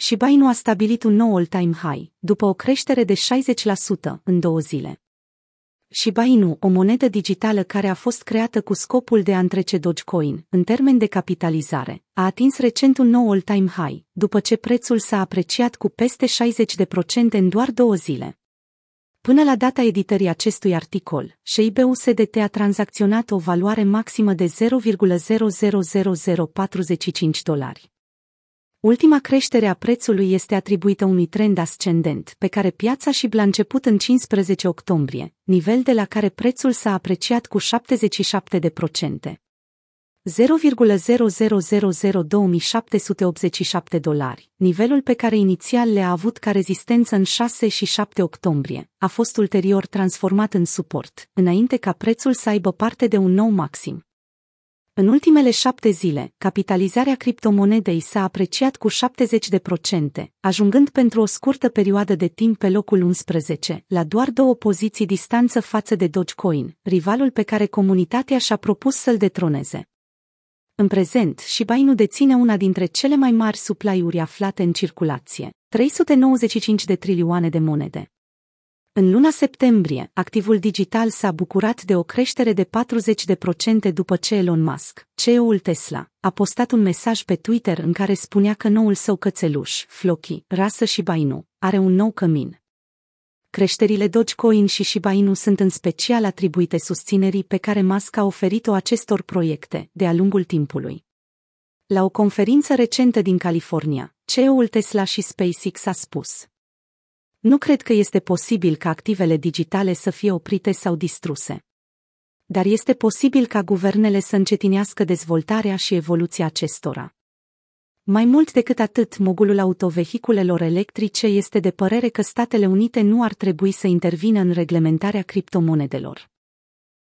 Shiba Inu a stabilit un nou all-time high, după o creștere de 60% în două zile. Shiba Inu, o monedă digitală care a fost creată cu scopul de a întrece Dogecoin, în termen de capitalizare, a atins recent un nou all-time high, după ce prețul s-a apreciat cu peste 60% în doar două zile. Până la data editării acestui articol, SHIB-USDT a tranzacționat o valoare maximă de 0,000045 dolari. Ultima creștere a prețului este atribuită unui trend ascendent, pe care piața și l-a început în 15 octombrie, nivel de la care prețul s-a apreciat cu 77%. 0,0002.787 dolari, nivelul pe care inițial le-a avut ca rezistență în 6 și 7 octombrie, a fost ulterior transformat în suport, înainte ca prețul să aibă parte de un nou maxim. În ultimele șapte zile, capitalizarea criptomonedei s-a apreciat cu 70%, ajungând pentru o scurtă perioadă de timp pe locul 11, la doar două poziții distanță față de Dogecoin, rivalul pe care comunitatea și-a propus să-l detroneze. În prezent, Shiba Inu deține una dintre cele mai mari supply-uri aflate în circulație, 395 de trilioane de monede. În luna septembrie, activul digital s-a bucurat de o creștere de 40% după ce Elon Musk, CEO-ul Tesla, a postat un mesaj pe Twitter în care spunea că noul său cățeluș, Floki, rasă Shiba Inu, are un nou cămin. Creșterile Dogecoin și Shiba Inu sunt în special atribuite susținerii pe care Musk a oferit-o acestor proiecte de-a lungul timpului. La o conferință recentă din California, CEO-ul Tesla și SpaceX a spus nu cred că este posibil ca activele digitale să fie oprite sau distruse. Dar este posibil ca guvernele să încetinească dezvoltarea și evoluția acestora. Mai mult decât atât, mogulul autovehiculelor electrice este de părere că Statele Unite nu ar trebui să intervină în reglementarea criptomonedelor.